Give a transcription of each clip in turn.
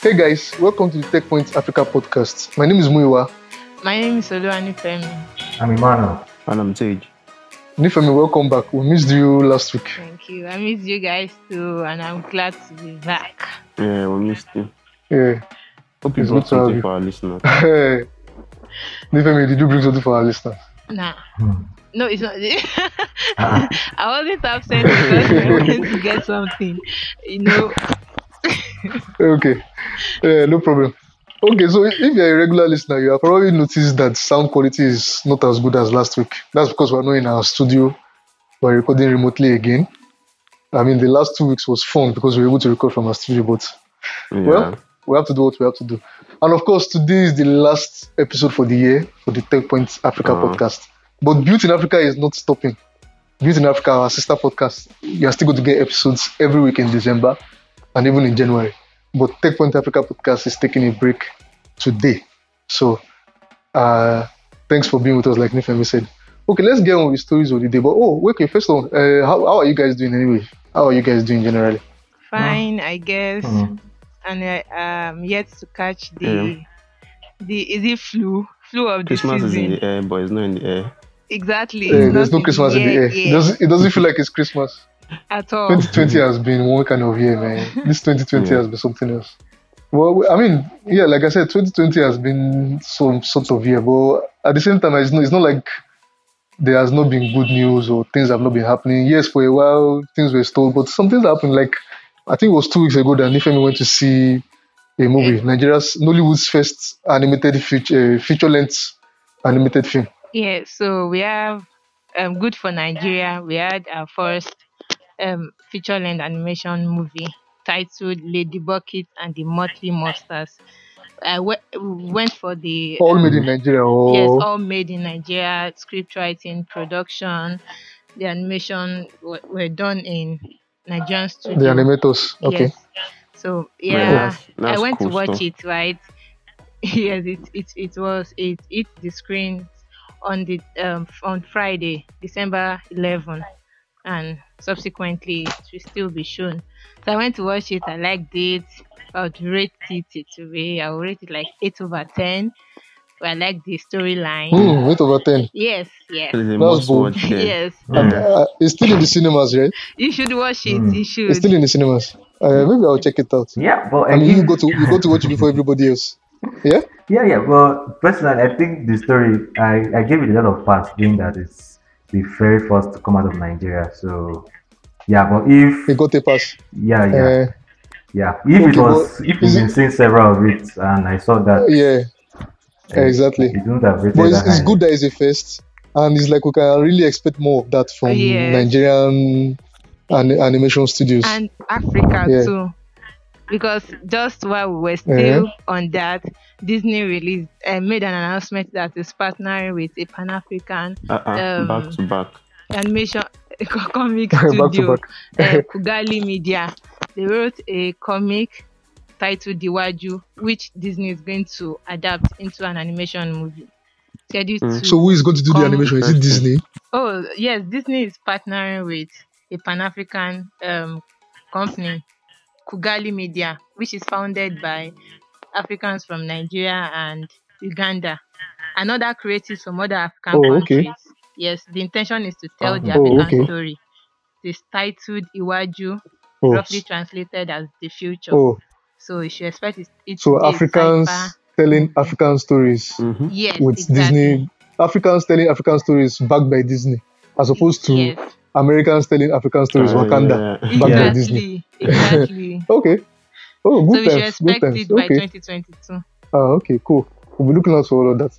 Hey guys, welcome to the Tech Point Africa podcast. My name is Muiwa. My name is Oluwani Femi. I'm Emmanuel. And I'm Tej. Nifemi, welcome back. We missed you last week. Thank you. I missed you guys too, and I'm glad to be back. Yeah, we missed you. Yeah. Hope you It's brought good to have something you. for our listeners. Hey. Nifemi, did you bring something for our listeners? Nah. Hmm. No, it's not. Ah. I wasn't absent because I wanted to get something. You know, Okay. Yeah, no problem. Okay, so if you're a regular listener, you have probably noticed that sound quality is not as good as last week. That's because we're not in our studio. We're recording remotely again. I mean, the last two weeks was fun because we were able to record from our studio, but Yeah. Well, we have to do what we have to do. And of course, today is the last episode for the year for the Tech Point Africa Uh-huh. podcast. But Beauty in Africa is not stopping. Beauty in Africa, our sister podcast, you are still going to get episodes every week in December and even in January. But Tech Point Africa podcast is taking a break today. So, uh, thanks for being with us, like Nifemi said. Okay, let's get on with stories of the day. But oh, okay, first of all, uh, how, how are you guys doing anyway? How are you guys doing generally? fine, I guess. Mhm. And I am yet to catch the the is it flu flu of the Christmas is in the air, but it's not in the air. Exactly. Uh, it's there's no Christmas in the air air. It doesn't, it doesn't feel like it's Christmas. At all. 2020 has been one kind of year, man. This 2020 Yeah. has been something else. Well, I mean, yeah, like I said, 2020 has been some sort of year, but at the same time, it's not, it's not like there has not been good news or things have not been happening. Yes, for a while, things were stalled, but some things happened. Like, I think it was two weeks ago that Nifemi went to see a movie, Nigeria's, Nollywood's first animated feature, feature length animated film. Yeah, so we have um good for Nigeria. We had our first um feature length animation movie titled Lady Bucket and the Motley Monsters. I we- we went for the All um, made in Nigeria. Or, yes, all made in Nigeria. Script writing, production, the animation were, were done in Nigerian studio. the animators. Okay. Yes. So Yeah, yeah, that's- I that's went to watch stuff. it. Right. yes, it it it was it hit the screen on the um on Friday, December 11, and subsequently it will still be shown. So I went to watch it. I liked it. I would rate it it to be. I would rate it like eight over ten. I like the storyline. Hmm, 8 over 10. Yes, yes, It's a That's bold. yes. And, uh, it's still in the cinemas, right? You should watch it. Mm. You It's still in the cinemas. Uh, maybe I'll check it out. Yeah, but I I mean, you think- go to you go to watch it before everybody else. Yeah. Yeah, yeah. Well, personally, I think the story I, I gave it a lot of pass, being that it's the very first to come out of Nigeria. So, yeah. But if It got a pass. yeah, yeah, Uh, yeah. If okay, it was, but if is you've been seeing several of it, and I saw that, yeah. uh, exactly. you don't have But it's, it's good that it's a first, and it's like we can really expect more of that from Yes. Nigerian an- animation studios. and Africa Yeah. too. Because just while we were still on that, Disney released uh, made an announcement that is partnering with a Pan African Uh-uh, Um, back to back. animation comic studio, back. uh, Kugali Media. They wrote a comic titled Iwaju, which Disney is going to adapt into an animation movie. Scheduled Mm. to So who is going to do the animation? Is it Disney? Oh yes, Disney is partnering with a Pan African um, company, Kugali Media, which is founded by Africans from Nigeria and Uganda, and other creatives from other African Oh, okay. countries. Yes, the intention is to tell the Oh, African okay. story. It's titled Iwaju, Oh, roughly translated as the future. oh. So you should expect it. it So be Africans sci-fi- telling African stories Mm-hmm. Yes, with exactly. Disney. Africans telling African stories backed by Disney, as opposed to Yes, Americans telling African stories, Wakanda. yeah. back by Yeah. Disney. exactly, exactly. Okay. Oh, so good we should times. Good expect times. it by Okay. 2022. Ah, okay, cool. We'll be looking out for all of that.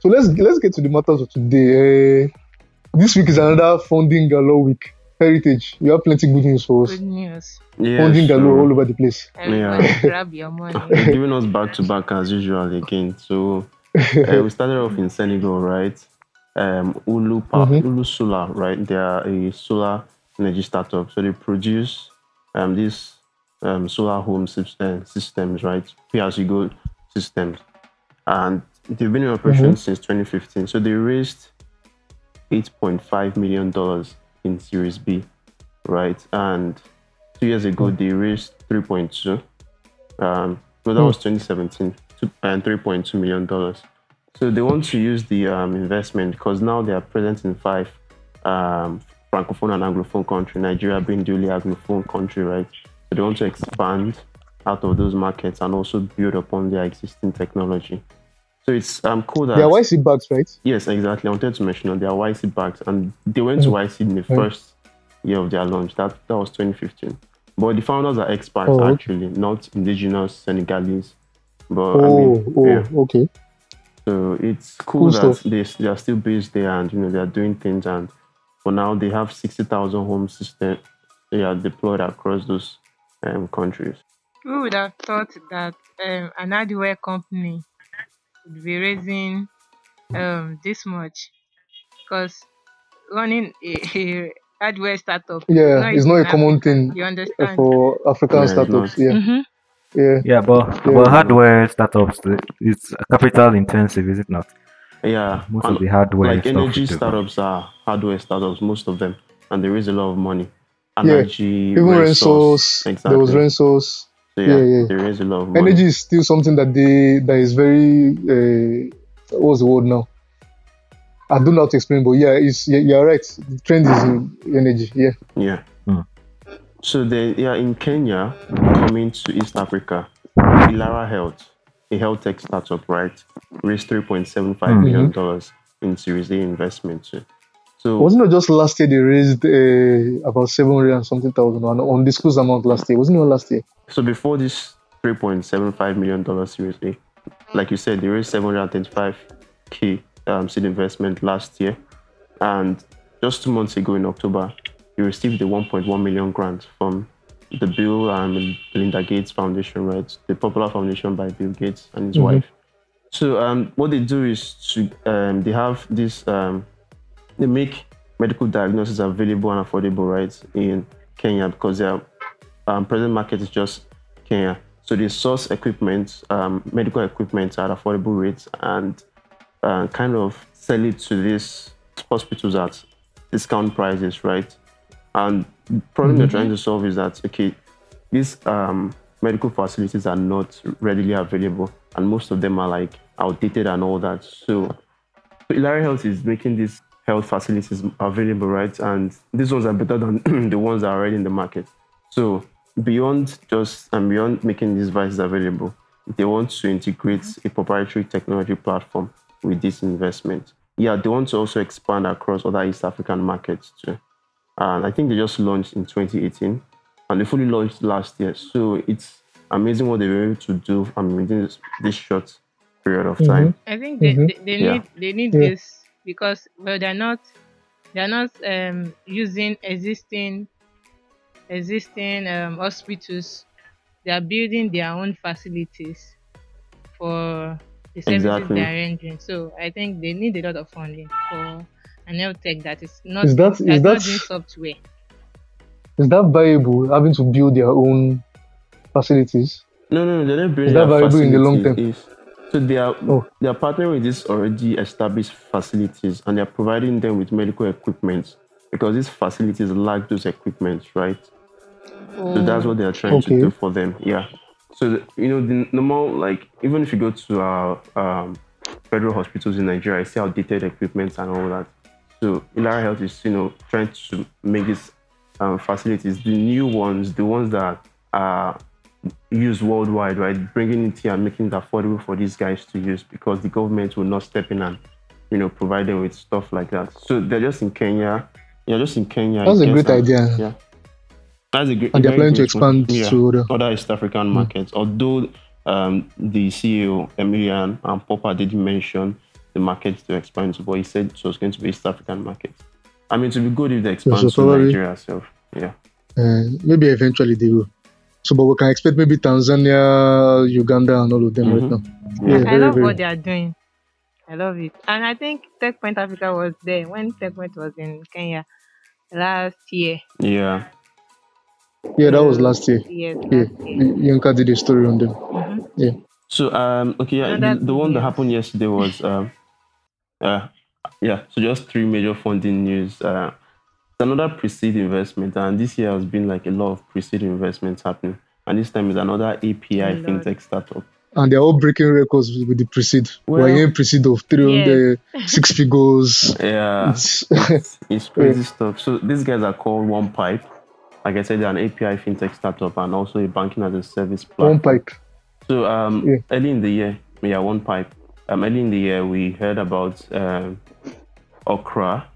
So let's let's get to the matters of today. Uh, this week is another funding galore week. Heritage. You have plenty good news for us. Good news. Yeah, funding galore all over the place. Everybody Yeah. grab your money. They're giving us back to back as usual again. So uh, we started off in Senegal, right? Um, Oolu, pa- Mhm. Oolu Solar, right? They are a solar energy startup. So they produce um, these um, solar home system, systems, right? Pay as you go systems. And they've been in operation since 2015. So they raised $8.5 million in Series B, right? And two years ago, they raised 3.2. Um, No, that Hmm. was 2017, two, and 3.2 million dollars. So they want to use the um, investment because now they are present in five um, francophone and anglophone country. Nigeria being duly anglophone country, right? So they want to expand out of those markets and also build upon their existing technology. So it's um cool that They are YC bags, right? Yes, exactly. I wanted to mention that they are YC bags, and they went to YC in the Mm. first year of their launch. That that was 2015. But the founders are expats, Oh, okay. actually, not indigenous Senegalese. But I Oh, mean, oh, yeah. okay. So it's cool, Cool that stuff. they, they are still based there, and you know they are doing things. And for now, they have 60,000 home system they are deployed across those um, countries. Who would have thought that um, an hardware company would be raising um, this much? Because running a, a hardware startup, Yeah, it's not a common thing You understand? for African Yeah, startups. not. Yeah, hmm yeah. Yeah, but Yeah. but hardware startups it's capital intensive, is it not? Yeah, Most and of the hardware like energy is startups are hardware startups, most of them, and they raise a lot of money. Yeah, Energy, Even Rensource, exactly. there was Rensource. So, yeah, yeah, yeah. they raise a lot of money. Energy is still something that they that is very uh, what's the word now? I don't know how to explain, but yeah, it's yeah, you're right. The trend is in energy. Yeah. Yeah. So they are in Kenya, coming to East Africa, Ilara Health, a health tech startup, right, raised three point seven five Mhm. million dollars in Series A investment. too. So Wasn't it just last year they raised uh, about seven hundred and something thousand on undisclosed amount last year? Wasn't it last year? so before this three point seven five million dollars Series A, like you said, they raised seven hundred twenty five k um, seed investment last year, and just two months ago in October, they received the one point one million grant from the Bill and Melinda Gates Foundation, right? The popular foundation by Bill Gates and his Mhm. wife. So um, what they do is to um, they have this um, they make medical diagnosis available and affordable, right, in Kenya because their um, present market is just Kenya. So they source equipment, um, medical equipment at affordable rates, and uh, kind of sell it to these hospitals at discount prices, right? And the problem they're trying to solve is that okay, these um, medical facilities are not readily available, and most of them are like outdated and all that. So, so Ilara Health is making these health facilities available, right? And these ones are better than the ones that are already in the market. So beyond just and beyond making these devices available, they want to integrate a proprietary technology platform with this investment. Yeah, they want to also expand across other East African markets too. And I think they just launched in 2018 and they fully launched last year. So it's amazing what they were able to do I mean, within this, this short period of time. I think they, Mhm. they, they Yeah. need they need Yeah. this because well they're not they're not um using existing existing um hospitals. They are building their own facilities for the services Exactly. they are rendering. So I think they need a lot of funding for an health tech that is not Is that- that's is not that- doing software. Is that viable? Having to build their own facilities? No, no, no, they're not building Is that their viable in the long facilities. So they are Oh. they are partnering with these already established facilities and they're providing them with medical equipment because these facilities lack those equipment, right? So that's what they are trying Okay. to do for them. Yeah. So the, you know the normal like even if you go to our um, federal hospitals in Nigeria, I see outdated equipment and all that. So Ilara Health is you know trying to make these um, facilities the new ones, the ones that are used worldwide, right? Bringing it here and making it affordable for these guys to use because the government will not step in and you know provide them with stuff like that. So they're just in Kenya. Yeah, just in Kenya. That's a great idea. Yeah. That's a great. And they're planning to expand Yeah to other. other East African markets. Although um, the CEO Emilian and Popa did mention the markets to expand to, but he said it was going to be East African markets. I mean, to be good if they expand so to probably- Nigeria itself. Yeah, Uh, maybe eventually they will. So, but we can expect maybe Tanzania, Uganda, and all of them right Mhm. now. Yeah, Yeah, I very, love very. what they are doing. I love it. And I think TechPoint Africa was there when TechPoint was in Kenya last year. yeah. Yeah, that was last year. Yes, Yeah, last year. Y- did a story on them. Mhm. So um, okay, yeah, Another the, the one that happened yesterday was um, uh, yeah. So just three major funding news. Uh, another pre-seed investment, and this year has been like a lot of pre-seed investments happening. and this time is another API Oh, Lord. fintech startup. And they're all breaking records with the pre-seed. Well- We're hearing pre-seed of 300, six figures. Yeah, It's, it's crazy stuff. So these guys are called One Pipe. Like I said, they're an API fintech startup and also a banking as a service platform. one pipe. So um, Yeah. early in the year, yeah, one pipe. Um, early in the year, we heard about um, Okra.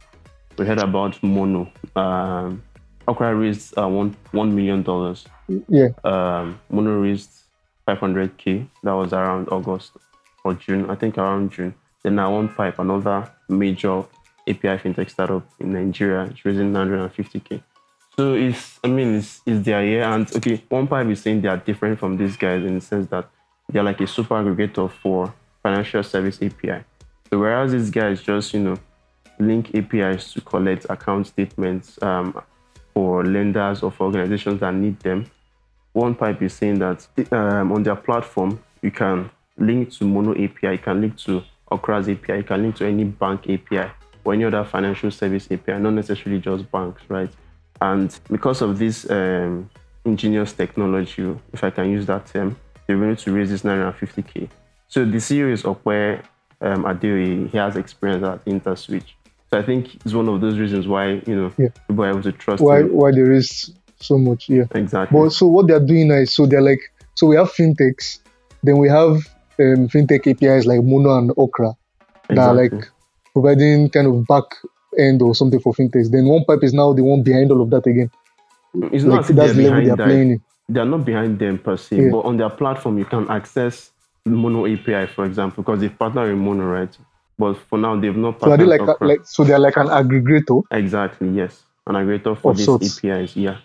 We heard about Mono. Um, Okra raised uh, one one million dollars. Yeah. Um, Mono raised 500k. That was around August or June. I think around June. Then now one pipe, another major API fintech startup in Nigeria, is raising 950k. So it's, I mean, it's, it's their year. And okay, one pipe is saying they are different from these guys in the sense that they're like a super aggregator for financial service API. So whereas these guys just, you know, link APIs to collect account statements um, for lenders or for organizations that need them, one pipe is saying that um, on their platform, you can link to Mono API, you can link to Okra's API, you can link to any bank API or any other financial service API, not necessarily just banks, right? And because of this um, ingenious technology, if I can use that term, they were able to raise this 950k. So the CEO is where um, Adeoye, he has experience at InterSwitch. So I think it's one of those reasons why, you know, Yeah. people are able to trust Why him. why there is so much? Yeah. Exactly. But so what they're doing now is so they're like so we have fintechs, then we have um, fintech APIs like Mono and Okra that are like providing kind of back end or something for fintechs. Then one pipe is now the one behind all of that again. it's not Like if that's they're the level they're that. playing in. they're not behind them per se, Yeah. but on their platform you can access Mono API, for example, because they've partnered with Mono, right? But for now they've not So are they like, a, like so they're like an aggregator? exactly yes, an aggregator for Of these sorts. APIs, yeah.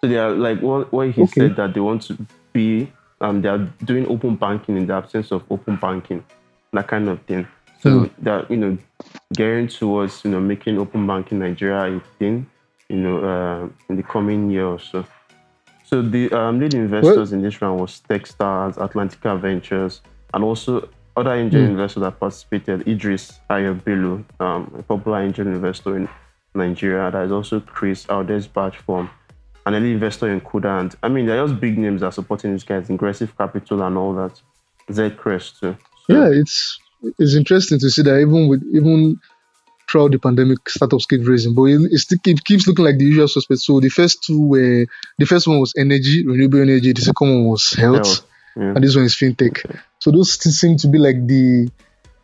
So they are like what, what he Okay. said that they want to be, um, they are doing open banking in the absence of open banking, that kind of thing. So Hmm. they're you know gearing towards you know making open banking Nigeria a thing, you know, uh, in the coming year or so. So the um, lead investors in this round was Techstars, Atlantica Ventures, and also other angel Hmm. investors that participated. Idris Ayobelu, um, a popular angel investor in Nigeria. That is also Chris Adelsbach from an early investor in Kuda. And I mean, they're just big names that are supporting these guys, Ingressive Capital and all that. Zedcrest too. So, Yeah, it's it's interesting to see that even with even throughout the pandemic, startups keep raising, but it, it keep, keeps looking like the usual suspects. So the first two were the first one was energy, renewable energy. The second one was health, Health, yeah. and this one is fintech. So those still seem to be like the.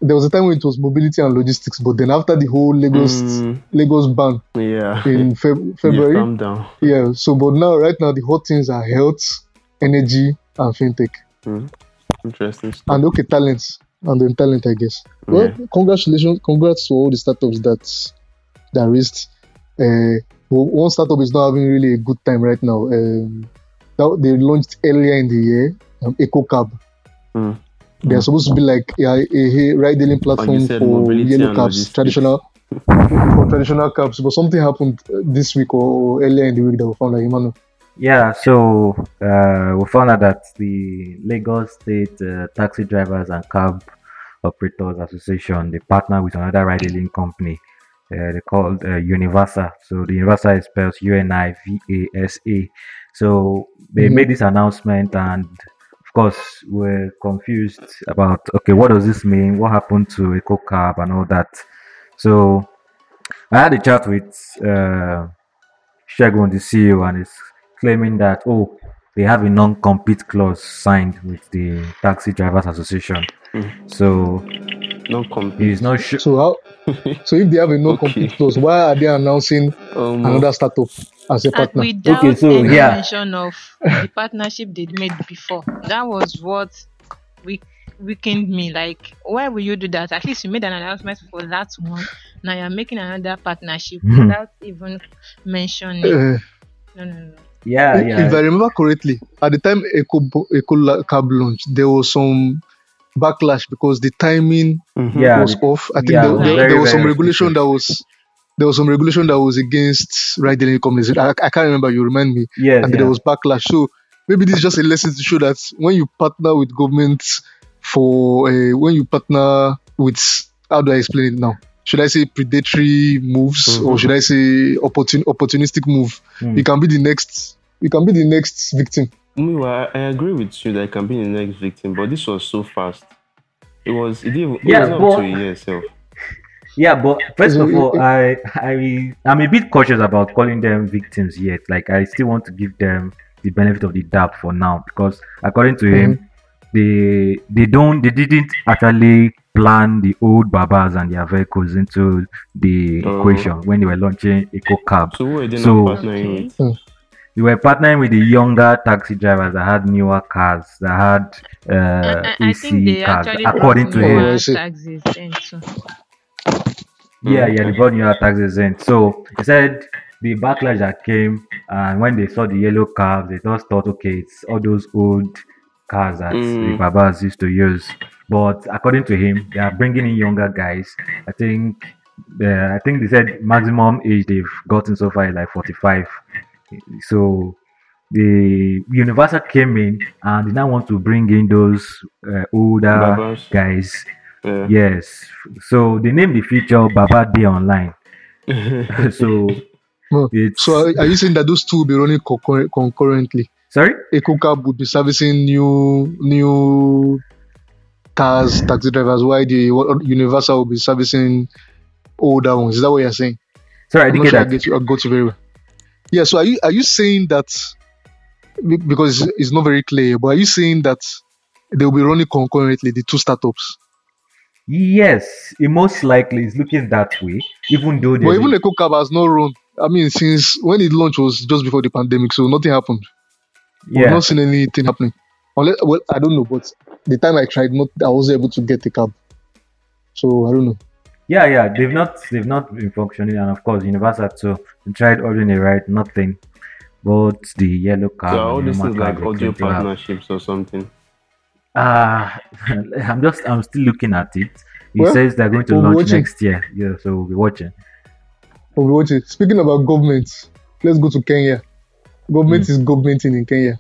There was a time when it was mobility and logistics, but then after the whole Lagos Mm, Lagos ban yeah. in Feb- February, calm down. yeah. So but now right now the hot things are health, energy, and fintech. Interesting stuff. and okay talents and then talent i guess well Yeah. congratulations congrats to all the startups that that raised uh well, one startup is not having really a good time right now um that they launched earlier in the year um, EcoCab. Hmm. they're supposed to be like a, a, a ride hailing platform said, for yellow cabs traditional for traditional cabs but something happened this week or earlier in the week that we found like Emmanuel. Yeah, so uh, we found out that the Lagos State uh, Taxi Drivers and Cab Operators Association they partner with another ride-hailing company. Uh, they called uh, Univasa. So the Univasa is spelled U N I V A S A. So they Mhm. made this announcement, and of course we're confused about okay, what does this mean? What happened to Eco Cab and all that? So I had a chat with uh, Shagun, the CEO, and he's claiming that oh, they have a non-compete clause signed with the Taxi Drivers Association. Mhm. So No compete. he's not sure. so how so if they have a non compete Okay. clause why are they announcing Um, another startup as a And partner without Okay, so, any yeah. mention of the partnership they made before. That was what weak, weakened me. Like, why will you do that? At least you made an announcement for that one. Now you're making another partnership Mhm. without even mentioning. Uh, no, no, no. Yeah, If I remember correctly, at the time Eco, Eco La- Cab launch, there was some backlash because the timing mhm. Yeah. was off. I think yeah, there, was there, very, there was some regulation that was there was some regulation that was against ride hailing companies. I, I can't remember. You remind me, yes, and yeah. there was backlash. So maybe this is just a lesson to show that when you partner with governments for uh, when you partner with how do I explain it now? Should I say predatory moves or Mhm. should I say opportun- opportunistic move? Hmm. You can be the next. You can be the next victim. Meanwhile, I I agree with you that it can be the next victim, but this was so fast. It was it didn't it Yeah, wasn't up but- to a year itself. Yeah, but first So of it- all, I I I'm a bit cautious about calling them victims yet. Like I still want to give them the benefit of the doubt for now because according to him, they they don't they didn't actually plan the old babas and their vehicles into the Oh. equation when they were launching Eco Cab. So who they So- partnering with? They were partnering with the younger taxi drivers that had newer cars that had uh, I, I think AC they cars. actually According to brought him, Oh, I newer see. taxes then too. Yeah, yeah, they brought new taxis in. So he said the backlash that came, and when they saw the yellow cars, they just thought, okay, it's all those old cars that Mm. the Babas used to use. But according to him, they are bringing in younger guys. I think, uh, I think they said maximum age they've gotten so far is like 45. So the Univasa came in and they now want to bring in those uh, older Babas. guys Yeah. Yes. So they named the feature Baba Day Online. so No. So are, are you saying that those two will be running concurrently? Sorry? EcoCab would be servicing new new cars, taxi drivers, while the Univasa will be servicing older ones. Is that what you're saying? Sorry, I didn't get sure I that. get you. I got you very well. Yeah. So are you are you saying that because it's- it's not very clear, but are you saying that they will be running concurrently the two startups? Yes, it most likely is looking that way, even though But even a- EcoCab has not run. I mean, since when it launched was just before the pandemic, so nothing happened. We've not seen anything happening. Unless, well, I don't know, but the time I tried, not I was able to get a cab. So I don't know. yeah, yeah. They've not they've not been functioning, and of course, Univasa too. They tried ordering a ride, nothing. But the yellow car, So are all and the these things like car, they audio claim have. partnerships or something. Ah, I'm just I'm still looking at it. He Well, says they're going to we'll launch next year. Yeah, so we'll be watching. But we watch it. Speaking about governments, let's go to Kenya. Government Hmm. is governmenting in Kenya.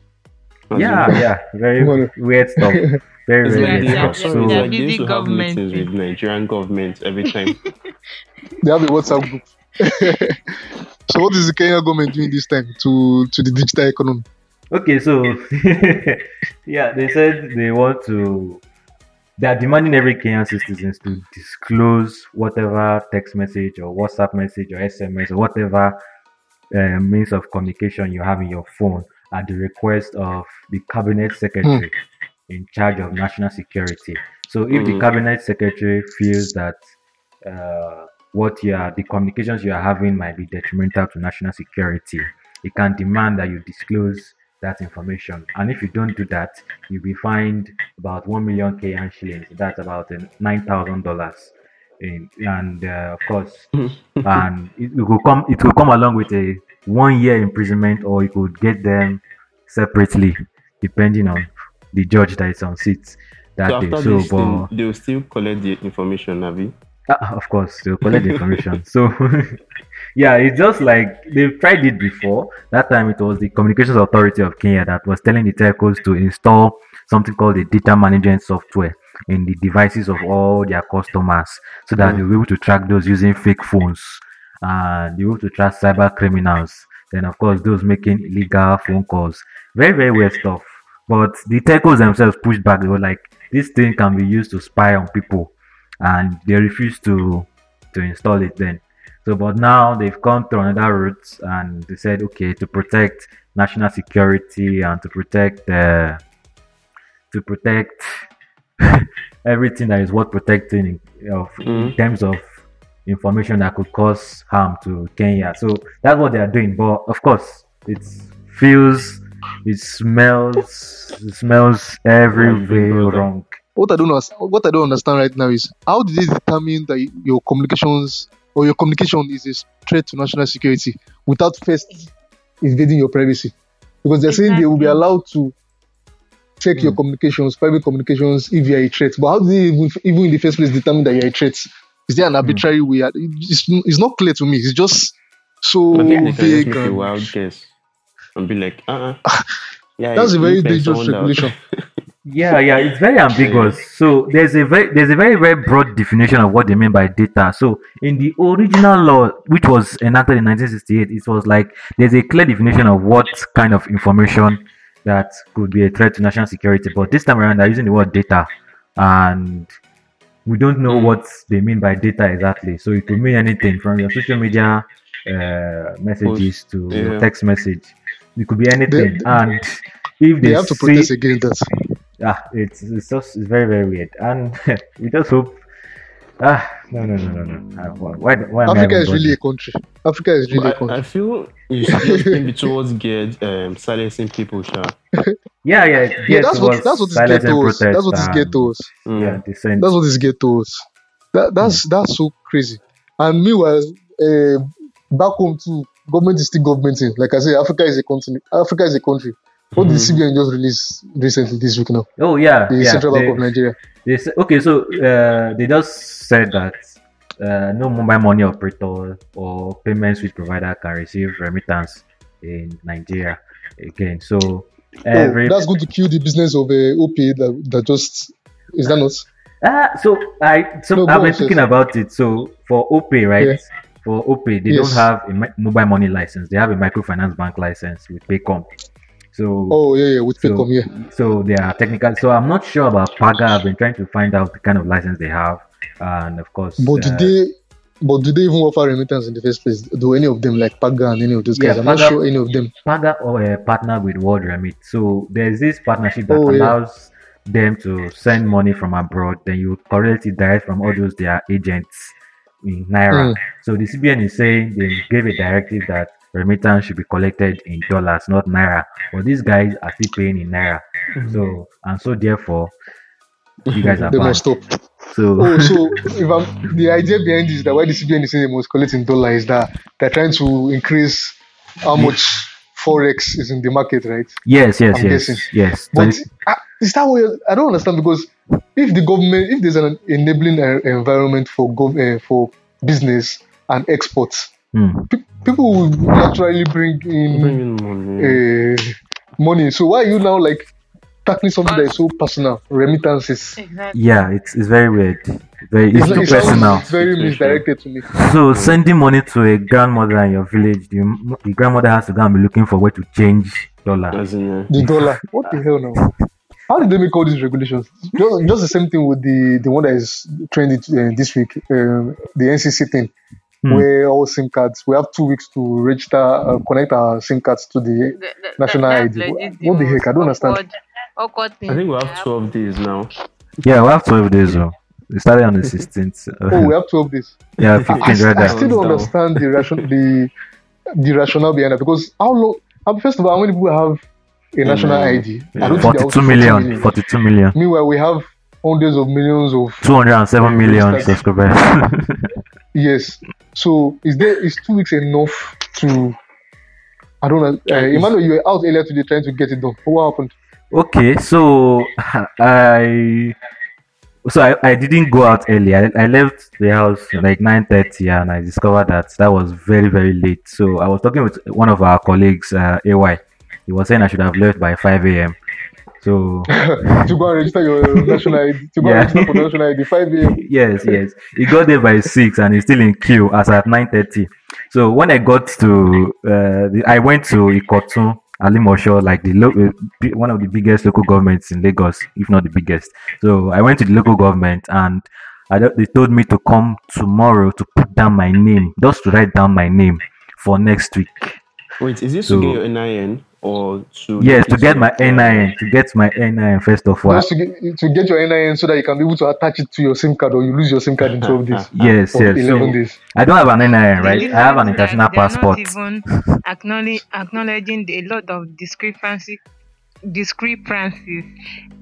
As Yeah, yeah, very Come on. weird stuff. Very, It's very like weird they, stuff. sorry, So they're like they busy have government meetings with Nigerian government every time. They have a WhatsApp group. so what is the Kenya government doing this time to to the digital economy? Okay, so yeah, they said they want to. They are demanding every Kenyan citizens to disclose whatever text message or WhatsApp message or SMS or whatever uh, means of communication you have in your phone at the request of the cabinet secretary in charge of national security. So, if the Mhm. cabinet secretary feels that uh, what you are, the communications you are having might be detrimental to national security, it can demand that you disclose that information. And if you don't do that, you'll be fined about 1 million Kenyan shillings. That's about uh, $9,000. In, and uh, of course, and it, it will come. It will come along with a one year imprisonment, or you could get them separately, depending on the judge that is on seat that so day. So, but they will still collect the information, Navi. Ah, of course, they'll collect the information. So, yeah, it's just like they've tried it before. That time it was the Communications Authority of Kenya that was telling the telcos to install something called the data management software in the devices of all their customers so that Mm. they'll be able to track those using fake phones and they'll be able to track cyber criminals. Then, of course, those making illegal phone calls. Very, very weird stuff. But the telcos themselves pushed back. They were like, this thing can be used to spy on people and they refused to to install it then. So, but now they've come to another route and they said, okay, to protect national security and to protect uh, to protect everything that is worth protecting in, of, in Mhm. terms of information that could cause harm to Kenya. So that's what they are doing. But of course, it feels, it smells, it smells every way wrong. What I don't what I don't understand right now is how did they determine that your communications or your communication is a threat to national security without first invading your privacy? Because they're saying they will be allowed to check your Hmm. communications, private communications, if you're a threat. But how do they even, even in the first place determine that you're a threat? Is there an arbitrary way? It's, it's not clear to me. It's just so I think they can just vague. and- wild guess and be like, uh uh Yeah, That's a very dangerous someone regulation. Yeah, yeah, it's very ambiguous. So there's a very there's a very very broad definition of what they mean by data. So in the original law, which was enacted in 1968, it was like there's a clear definition of what kind of information that could be a threat to national security. But this time around, they're using the word data, and we don't know Mm. what they mean by data exactly. So it could mean anything from your social media uh, messages to yeah. text message. It could be anything. and if They they, have to protest against that. Ah, it's it's just it's very very weird, and we just hope. Ah, no no no no no. Ah, why why, why Africa is really a country. Africa is really a I, I country. I feel you should just be towards get um, silencing people, sha. Yeah yeah Yeah, yes, that's what that's what is silence get and. That's what is protest get to us. Mm. Yeah, dissent. That's what is get to. That that's that's so crazy. And meanwhile, uh, back home too, government is still governmenting. Like I say, Africa is a continent. Africa is a country. What did Mhm. CBN just release recently this week now? Oh yeah, The yeah. Central Bank they- of Nigeria. They say, okay, so uh, they just said that uh, no mobile money operator or payment switch provider can receive remittance in Nigeria again. So every oh, that's going to kill the business of uh, OP that, that just is that not? ah, so I so no, I've been thinking about it. So for OPay, right? Yeah. For OPay, they Yes. don't have a mobile money license. They have a microfinance bank license with Paycom. So Oh yeah, yeah, with So- Paycom, yeah. so they are technical. So I'm not sure about Paga. I've been trying to find out the kind of license they have, and of course, But uh, do they? But do they even offer remittance in the first place? Do any of them like Paga and any of those guys? Yeah, I'm not sure any of them. Paga or a partner with World Remit. So there's this partnership that Oh, yeah. allows them to send money from abroad. Then you correlate it direct from all those their agents in Naira. Mm. So the CBN is saying they gave a directive that remittance should be collected in dollars, not Naira. But these guys are still paying in Naira. So and so therefore, you guys are They banned. must stop. So Oh, so if I'm the idea behind this is that why the CBN is saying they must collect in dollar is that they're trying to increase how much forex is in the market, right? yes, yes, I'm yes, guessing. yes. But 20 uh, is that what I don't understand because if the government, if there's an enabling uh, environment for gov- uh, for business and exports, Hmm. pe- people will naturally bring in Bring in money. uh, money. So why are you now like tackling something that is so personal? Remittances. Exactly. Yeah, it's it's very weird. Very it's It's, too it sounds personal. very misdirected to me. So sending money to a grandmother in your village, the, the grandmother has to go and be looking for where to change dollar. As in, The dollar. What the hell now? How did they make all these regulations? Just, just the same thing with the the one that is trending uh, this week, uh, the NCC thing, Hmm. where all SIM cards. We have two weeks to register, uh, connect our SIM cards to the. Th- th- National that's ID. legit What the heck? I don't most understand. Awkward, awkward I think we have 12 days now. Yeah, we have 12 days. Oh. We started on the 16th. Oh, we have twelve days. yeah, I, 15 I, I rather. still don't understand the ration, the the rationale behind that because how long? uh, First of all, how many people have a national Mm. ID? I don't think they're 42 up to million. 42 million. Meanwhile, we have hundreds of millions of 207 million subscribers. Yes. So is there is two weeks enough to? I don't know. Uh, Emmanuel, you were out earlier today trying to get it done. What happened? okay, so I. So I, I didn't go out early. I, I left the house like 9.30 and I discovered that that was very, very late. So I was talking with one of our colleagues, uh, AY. He was saying I should have left by 5 a.m. So to go and register your national ID. To go Yeah. and register for national ID. Five a.m. yes, yes. He got there by six and he's still in queue as at nine thirty. So when I got to, uh, the, I went to Ikotun, Alimosho, like the lo- uh, one of the biggest local governments in Lagos, if not the biggest. So I went to the local government and I, they told me to come tomorrow to put down my name, just to write down my name for next week. Wait, is this So- to get your NIN or to Yes, to get my NIN, to get my NIN first of all. Just to get, to get your NIN so that you can be able to attach it to your SIM card or you lose your SIM card in 12 days. Yes, Or yes. 11 So days. I don't have an NIN, right? I have an that international they're passport. Not even acknowledge, acknowledging the, a lot of discrepancy discrepancies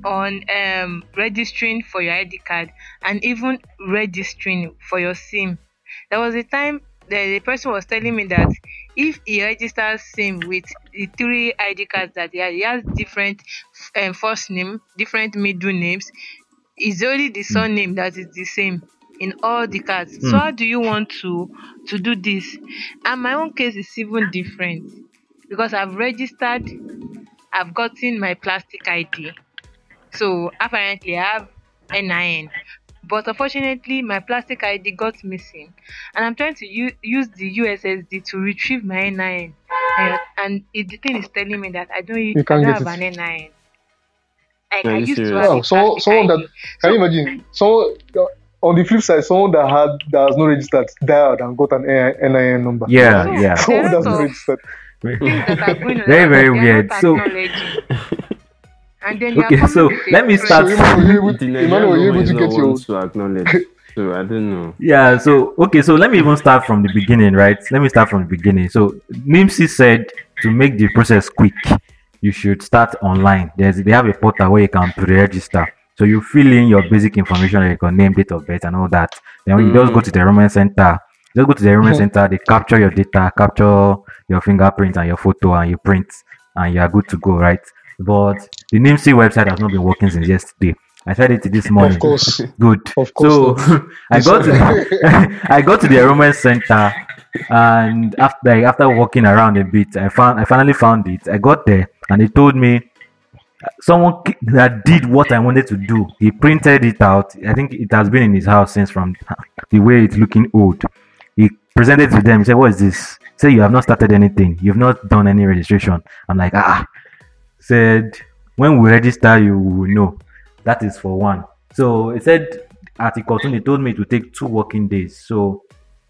on um, registering for your ID card and even registering for your SIM. There was a time that the person was telling me that if he registers SIM with the three ID cards that he has, he has different um, first name, different middle names. It's only the surname that is the same in all the cards. So Hmm. how do you want to to do this? And my own case is even different because I've registered, I've gotten my plastic ID. So apparently I have NIN. But unfortunately, my plastic ID got missing, and I'm trying to u- use the USSD to retrieve my NIN. and, and it, the thing is telling me that I don't, You can't don't have it. an NIN. Like Are I you used to serious? have oh, Wow, a someone, plastic someone that ID. can you imagine? Someone uh, on the flip side, someone that had that has not registered dialed and got an NIN number. Yeah, No, yeah. Someone that's are not lot of registered. things that are going on Very, very weird. So- acknowledging. And then Okay, so let me start So Emmanuel, were you able, The Emmanuel, were you able to get your to acknowledge. So I don't know. Yeah, so okay, so let me even start from the beginning, right? Let me start from the beginning. So NIMC said to make the process quick, you should start online. There's they have a portal where you can pre-register. So you fill in your basic information like your name, date of birth, and all that. Then when you just go mm. to the enrollment center, just go to the enrollment center, they capture your data, capture your fingerprint and your photo, and you print, and you are good to go, right? But the NIMC website has not been working since yesterday. I tried it this morning. Of course. Good. Of course so. I got to the, I got to the enrollment center, and after after walking around a bit, I found I finally found it. I got there, and they told me someone that did what I wanted to do. He printed it out. I think it has been in his house since from the way it's looking old. He presented it to them. He said, "What is this?" Say you have not started anything. You've not done any registration. I'm like, ah. Said when we register, you will know. That is for one. So it said at the cartoon, they told me to take two working days. So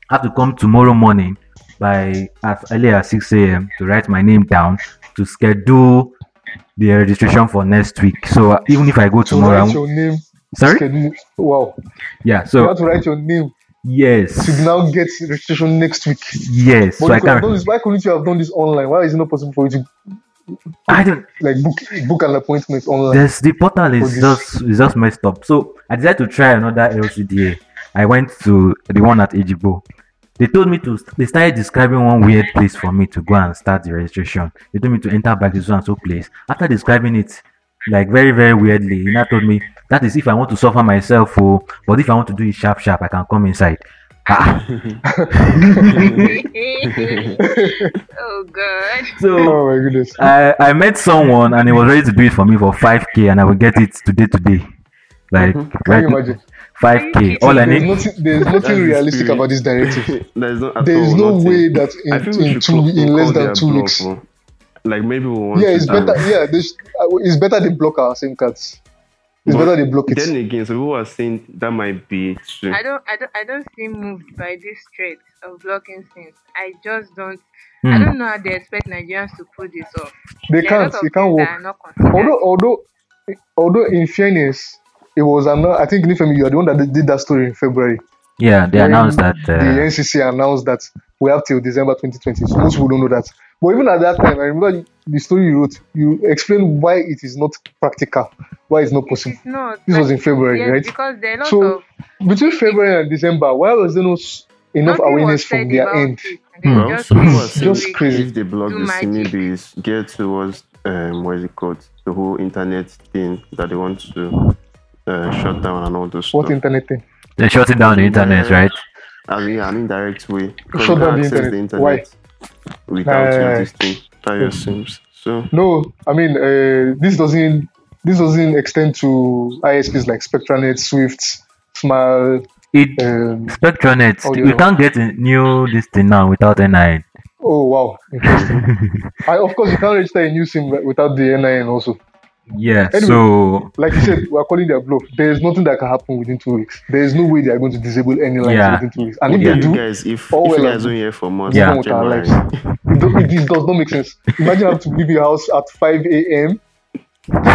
I have to come tomorrow morning by as early as 6 a.m. to write my name down to schedule the registration for next week. So even if I go To tomorrow, write I'm- your name. sorry, schedule- Wow. yeah. So you have to write your name yes, to now get registration next week. yes. But So I you could have done can. this, why couldn't you have done this online? Why is it not possible for you to I don't. like book book an appointment online? There's the portal is this- just is just messed up. So I decided to try another LCDA. I went to the one at Ejigbo. They told me to. They started describing one weird place for me to go and start the registration. They told me to enter back this one and so place. After describing it, like very very weirdly, he now told me that is if I want to suffer myself, oh, but if I want to do it sharp sharp, I can come inside. Ah, oh God. so oh my goodness. I, I met someone and he was ready to do it for me for 5k and I will get it today today. Like Can right you imagine? 5k. All I There's need nothing there's nothing realistic spirit. about this directive. There's no, There is no nothing. way that in, in two call- in less than two weeks. Like maybe we want Yeah, it's down- better. Yeah, this, uh, it's better they block our SIM cards. It's But better they block it. Then again, some people are saying that might be true. I don't, I don't, I don't seem moved by this threat of blocking things. I just don't. Hmm. I don't know how they expect Nigerians to pull this off. They There can't. lot of It can't work. that are not considered. Although, although, although, in fairness, it was another. I think Nifemi, you are the one that did that story in February. Yeah, they when announced that the uh, NCC announced that we have till December 2020. So most people don't know that. But even at that time, I remember the story you wrote. You explained why it is not practical, why it's not possible. It's not. This was in February, yes, right? Because there are a lot So of between February and December, why was there no enough awareness said from their end? it, and then. Well, just some people wait are two saying Just crazy. if they block the this, magic. maybe it's get towards um, what is it called? The whole internet thing that they want to uh, shut down and all those What stuff. internet thing? They're shutting down the internet, right? I mean, an indirect way. Shut down the internet. the internet Why? without Uh, this thing. That your sims. So No, I mean uh, this doesn't this doesn't extend to ISPs like Spectranet, Swift, Smile. It Um, Spectranet, Oh, you yeah. can't get a new this thing now without NI. oh wow, interesting. I, of course, you can't register a new SIM without the NIN also. Yeah, Anyway. so Like you said, we are calling their bluff. There is nothing that can happen within two weeks. There is no way they are going to disable any lines Yeah. within two weeks. And if Yeah. they you do, guys, if, all if you well guys and don't hear from us, Yeah. with our lives. it, do- it, it does not make sense. Imagine having to leave your house at 5 a.m. 5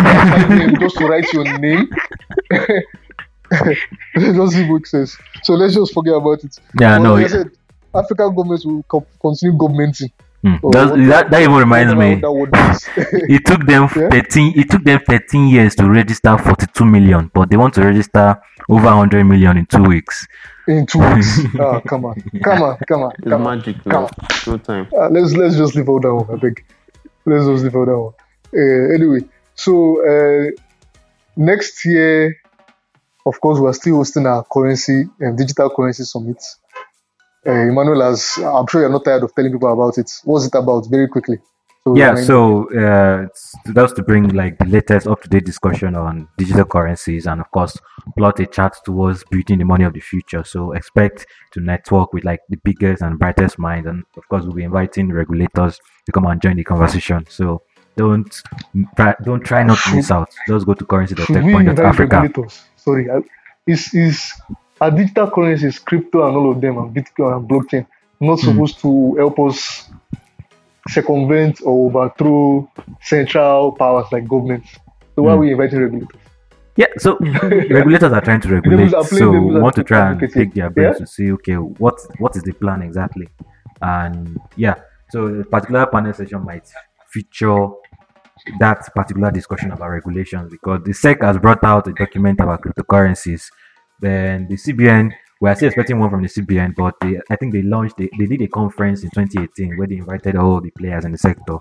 a.m. just to write your name. it doesn't make sense. So let's just forget about it. yeah, But no, like I said, African governments will co- continue governmenting. Or That's- whatever- that, that even reminds me. That word means. It took them Yeah. 13 it took them 13 years to register 42 million, but they want to register over 100 million in 2 weeks. in two weeks. Ah, come on, come on, come on, it's come on. Come now. No time. Uh, let's let's just leave all that one. I think. Let's just leave all that one. Uh, anyway, so uh, next year, of course, we're still hosting our currency and digital currency summit. Uh, Emmanuel has, I'm sure you're not tired of telling people about it. What's it about? Very quickly. So Yeah, so uh, it's just to bring like the latest up-to-date discussion on digital currencies and of course plot a chart towards building the money of the future. So expect to network with like the biggest and brightest minds, and of course we'll be inviting regulators to come and join the conversation. So don't try, don't try not to miss out. Just go to should we invite currency.techpoint.africa. Sorry, is is are digital currencies, crypto, and all of them, and Bitcoin and blockchain not Hmm. supposed to help us circumvent or overthrow central powers like governments? So why are Hmm. we inviting regulators? Yeah, so regulators are trying to regulate, Devils are playing so we want to try and pick their brains Yeah? to see, okay, what what is the plan exactly? And yeah, so a particular panel session might feature that particular discussion about regulations because the SEC has brought out a document about cryptocurrencies. Then the CBN, we are still expecting one from the CBN, but they, I think they launched, they, they did a conference in 2018 where they invited all the players in the sector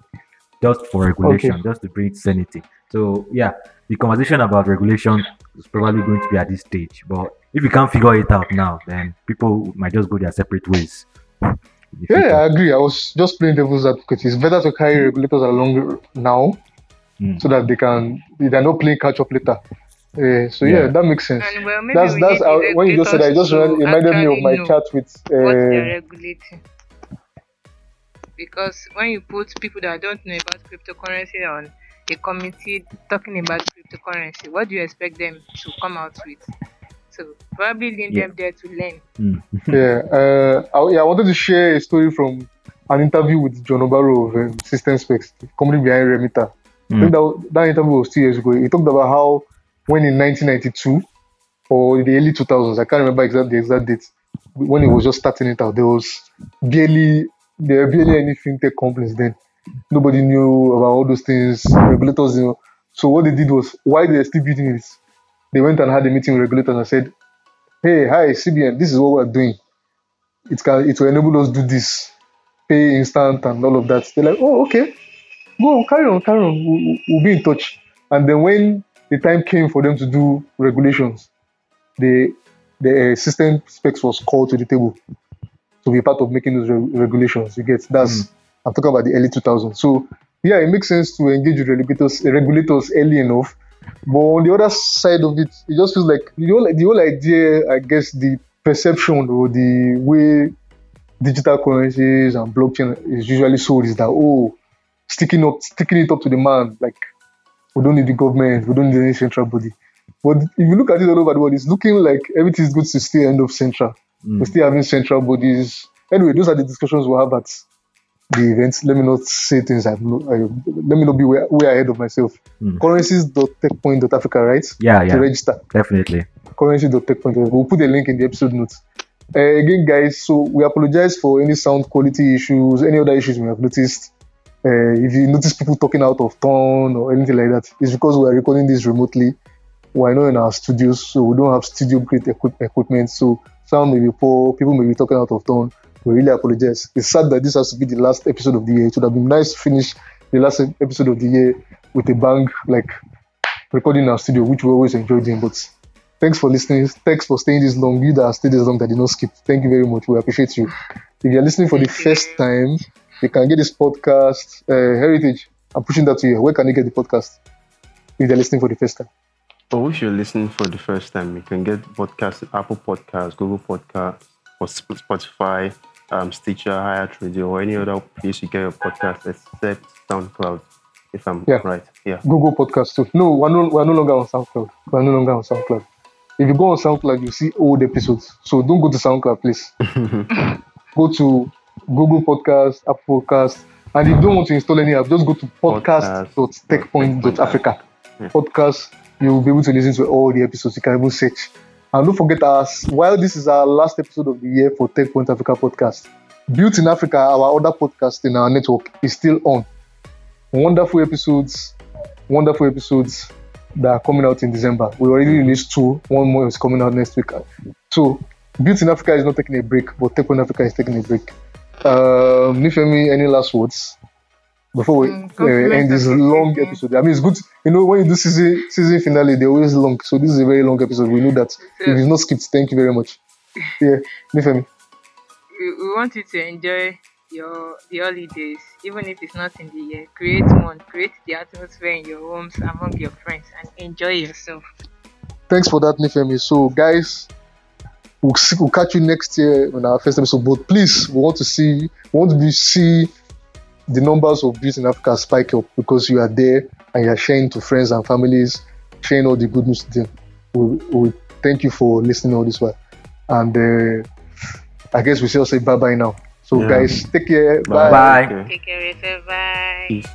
just for regulation, just to bring sanity. So yeah, the conversation about regulation is probably going to be at this stage. But if we can't figure it out now, then people might just go their separate ways. Yeah. I agree. I was just playing devil's advocate. It's better to carry regulators along now Mm. so that they can they're not playing catch up later. Uh, so yeah. Yeah. that makes sense. And well, maybe That's we that's need how, when you just said that, it just reminded, me of my chat with what they're uh, regulating. Because when you put people that don't know about cryptocurrency on a committee talking about cryptocurrency, what do you expect them to come out with? So probably leave Yeah. them there to learn. Mm. yeah, uh, I, yeah, I wanted to share a story from an interview with John Obaro of um, SystemSpecs, the company behind Remita. I think Mm. that, that interview was two years ago. He talked about how when in 1992 or in the early 2000s, I can't remember exact the exact date, when it was just starting it out, there was barely there were barely any fintech companies then. Nobody knew about all those things. Regulators, you know. So what they did was, while they were still building it, they went and had a meeting with regulators and said, "Hey, hi CBN, this is what we're doing. It can it will enable us do this, pay instant and all of that." They're like, "Oh, okay." go on, carry on, carry on. We'll, we'll be in touch. And then when the time came for them to do regulations, the the uh, SystemSpecs was called to the table to be part of making those re- regulations. You get that's I'm talking about the early 2000s. So yeah, it makes sense to engage with regulators regulators early enough. But on the other side of it, it just feels like the whole the whole idea, I guess, the perception or the way digital currencies and blockchain is usually sold is that oh sticking up sticking it up to the man like we don't need the government we don't need any central body but if you look at it all over the world it's looking like everything is going to still end up central Mm. we're still having central bodies anyway those are the discussions we'll have at the events let me not say things i'm not I, let me not be way, way ahead of myself Mm. currencies.techpoint.africa right Yeah, yeah. to register definitely. currency.techpoint. We'll put a link in the episode notes. Uh, again, guys, so we apologize for any sound quality issues, any other issues we have noticed. Uh, if you notice people talking out of tone or anything like that, it's because we are recording this remotely. We're not in our studios, so we don't have studio grade equip- equipment. So sound may be poor, people may be talking out of tone. We really apologize. It's sad that this has to be the last episode of the year. It would have been nice to finish the last episode of the year with a bang, like recording in our studio, which we always enjoy doing. But thanks for listening. Thanks for staying this long. You that have stayed this long that did not skip. Thank you very much. We appreciate you. If you're listening for the first time, you can get this podcast. Uh, Heritage, I'm pushing that to you. Where can you get the podcast? If they're listening for the first time. Or if you're listening for the first time, you can get podcasts at Apple Podcasts, Google Podcasts, or Spotify, um, Stitcher, iHeartRadio, or any other place you get your podcast except SoundCloud, if I'm Yeah. right. Yeah. Google Podcast too. No, we're no, we're no longer on SoundCloud. We're no longer on SoundCloud. If you go on SoundCloud, you see old episodes. So don't go to SoundCloud, please. go to Google Podcast, Apple Podcast, and if you don't want to install any app, just go to podcast.techpoint.africa. Podcast, you'll be able to listen to all the episodes. You can even search. And don't forget us, while this is our last episode of the year for Techpoint Africa podcast, Built in Africa, our other podcast in our network, is still on wonderful episodes, wonderful episodes that are coming out in December. We already released two. One more is coming out next week. So, Built in Africa is not taking a break, but Techpoint Africa is taking a break. Um, Nifemi, any last words before we Mm, uh, end this long appreciation. episode? I mean, it's good. You know, when you do season season finale, they're always long. So this is a very long episode. We know that. If it's not skipped, thank you very much. Yeah, Nifemi. We, we want you to enjoy your the holidays, even if it's not in the year. Create one, create the atmosphere in your homes among your friends, and enjoy yourself. Thanks for that, Nifemi. So, guys, we'll, see, we'll catch you next year on our first episode. But please, we want to see, we want to see the numbers of views in Africa spike up because you are there and you are sharing to friends and families, sharing all the good news to them. We, we thank you for listening all this while. And uh, I guess we shall say bye bye now. So, Yeah. guys, take care. Bye. bye. Bye. Take care of yourself. Bye. Peace.